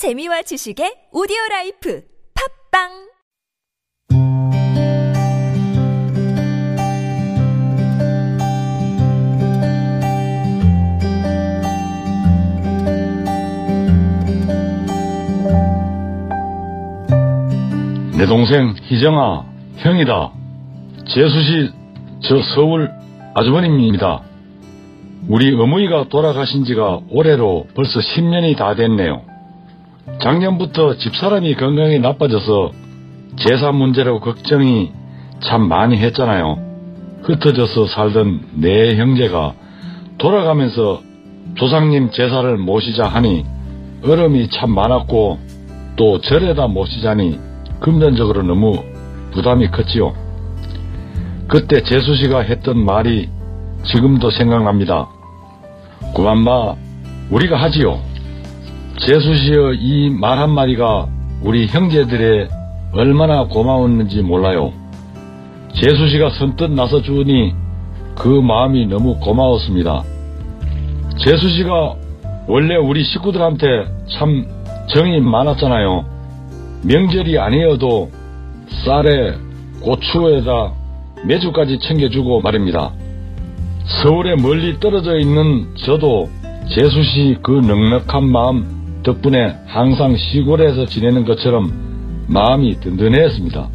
재미와 지식의 오디오 라이프 팝빵 내 동생 희정아, 형이다. 재수시 저 서울 아주버님입니다. 우리 어머니가 돌아가신 지가 올해로 벌써 10년이 다 됐네요. 작년부터 집사람이 건강이 나빠져서 제사 문제라고 걱정이 참 많이 했잖아요. 흩어져서 살던 내 형제가 돌아가면서 조상님 제사를 모시자 하니 얼음이 참 많았고 또 절에다 모시자니 금전적으로 너무 부담이 컸지요. 그때 재수 씨가 했던 말이 지금도 생각납니다. 구만마 우리가 하지요. 재수 씨의 이 말 한마디가 우리 형제들의 얼마나 고마웠는지 몰라요. 재수 씨가 선뜻 나서 주니 그 마음이 너무 고마웠습니다. 재수 씨가 원래 우리 식구들한테 참 정이 많았잖아요. 명절이 아니어도 쌀에 고추에다 매주까지 챙겨주고 말입니다. 서울에 멀리 떨어져 있는 저도 재수 씨 그 넉넉한 마음 덕분에 항상 시골에서 지내는 것처럼 마음이 든든했습니다.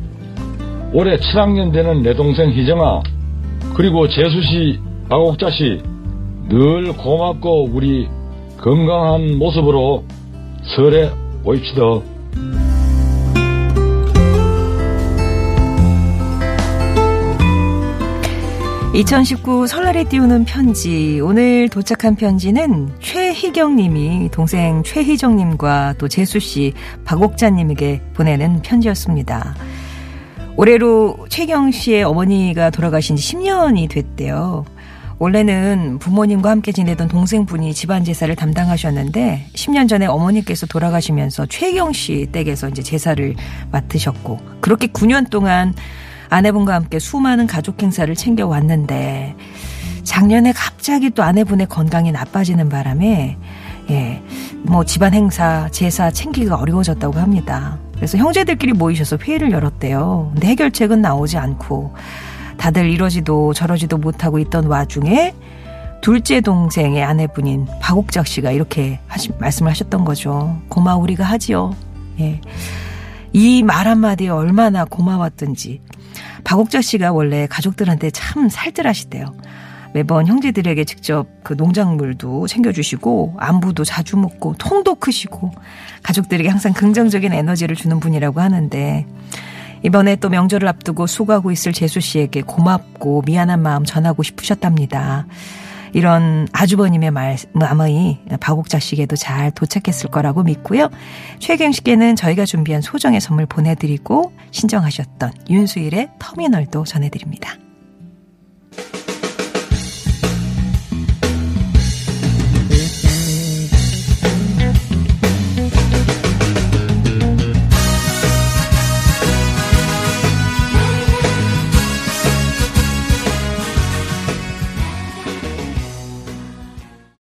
올해 7학년 되는 내 동생 희정아, 그리고 재수 씨, 박옥자 씨, 늘 고맙고 우리 건강한 모습으로 설에 보입시다. 2019 설날에 띄우는 편지. 오늘 도착한 편지는 최희경 님이 동생 최희정 님과 또 재수 씨, 박옥자 님에게 보내는 편지였습니다. 올해로 최경 씨의 어머니가 돌아가신 지 10년이 됐대요. 원래는 부모님과 함께 지내던 동생분이 집안 제사를 담당하셨는데 10년 전에 어머니께서 돌아가시면서 최경 씨 댁에서 이제 제사를 맡으셨고 그렇게 9년 동안 아내분과 함께 수많은 가족 행사를 챙겨왔는데 작년에 갑자기 또 아내분의 건강이 나빠지는 바람에 예, 뭐 집안 행사, 제사 챙기기가 어려워졌다고 합니다. 그래서 형제들끼리 모이셔서 회의를 열었대요. 근데 해결책은 나오지 않고 다들 이러지도 저러지도 못하고 있던 와중에 둘째 동생의 아내분인 박옥작 씨가 이렇게 하시, 말씀을 하셨던 거죠. 고마 우리가 하지요. 예. 이 말 한마디에 얼마나 고마웠던지. 박옥자 씨가 원래 가족들한테 참 살뜰하시대요. 매번 형제들에게 직접 그 농작물도 챙겨주시고 안부도 자주 묻고 통도 크시고 가족들에게 항상 긍정적인 에너지를 주는 분이라고 하는데 이번에 또 명절을 앞두고 수고하고 있을 재수 씨에게 고맙고 미안한 마음 전하고 싶으셨답니다. 이런 아주버님의 마음이 박옥자 씨에게도 잘 도착했을 거라고 믿고요. 최경 씨께는 저희가 준비한 소정의 선물 보내드리고 신청하셨던 윤수일의 터미널도 전해드립니다.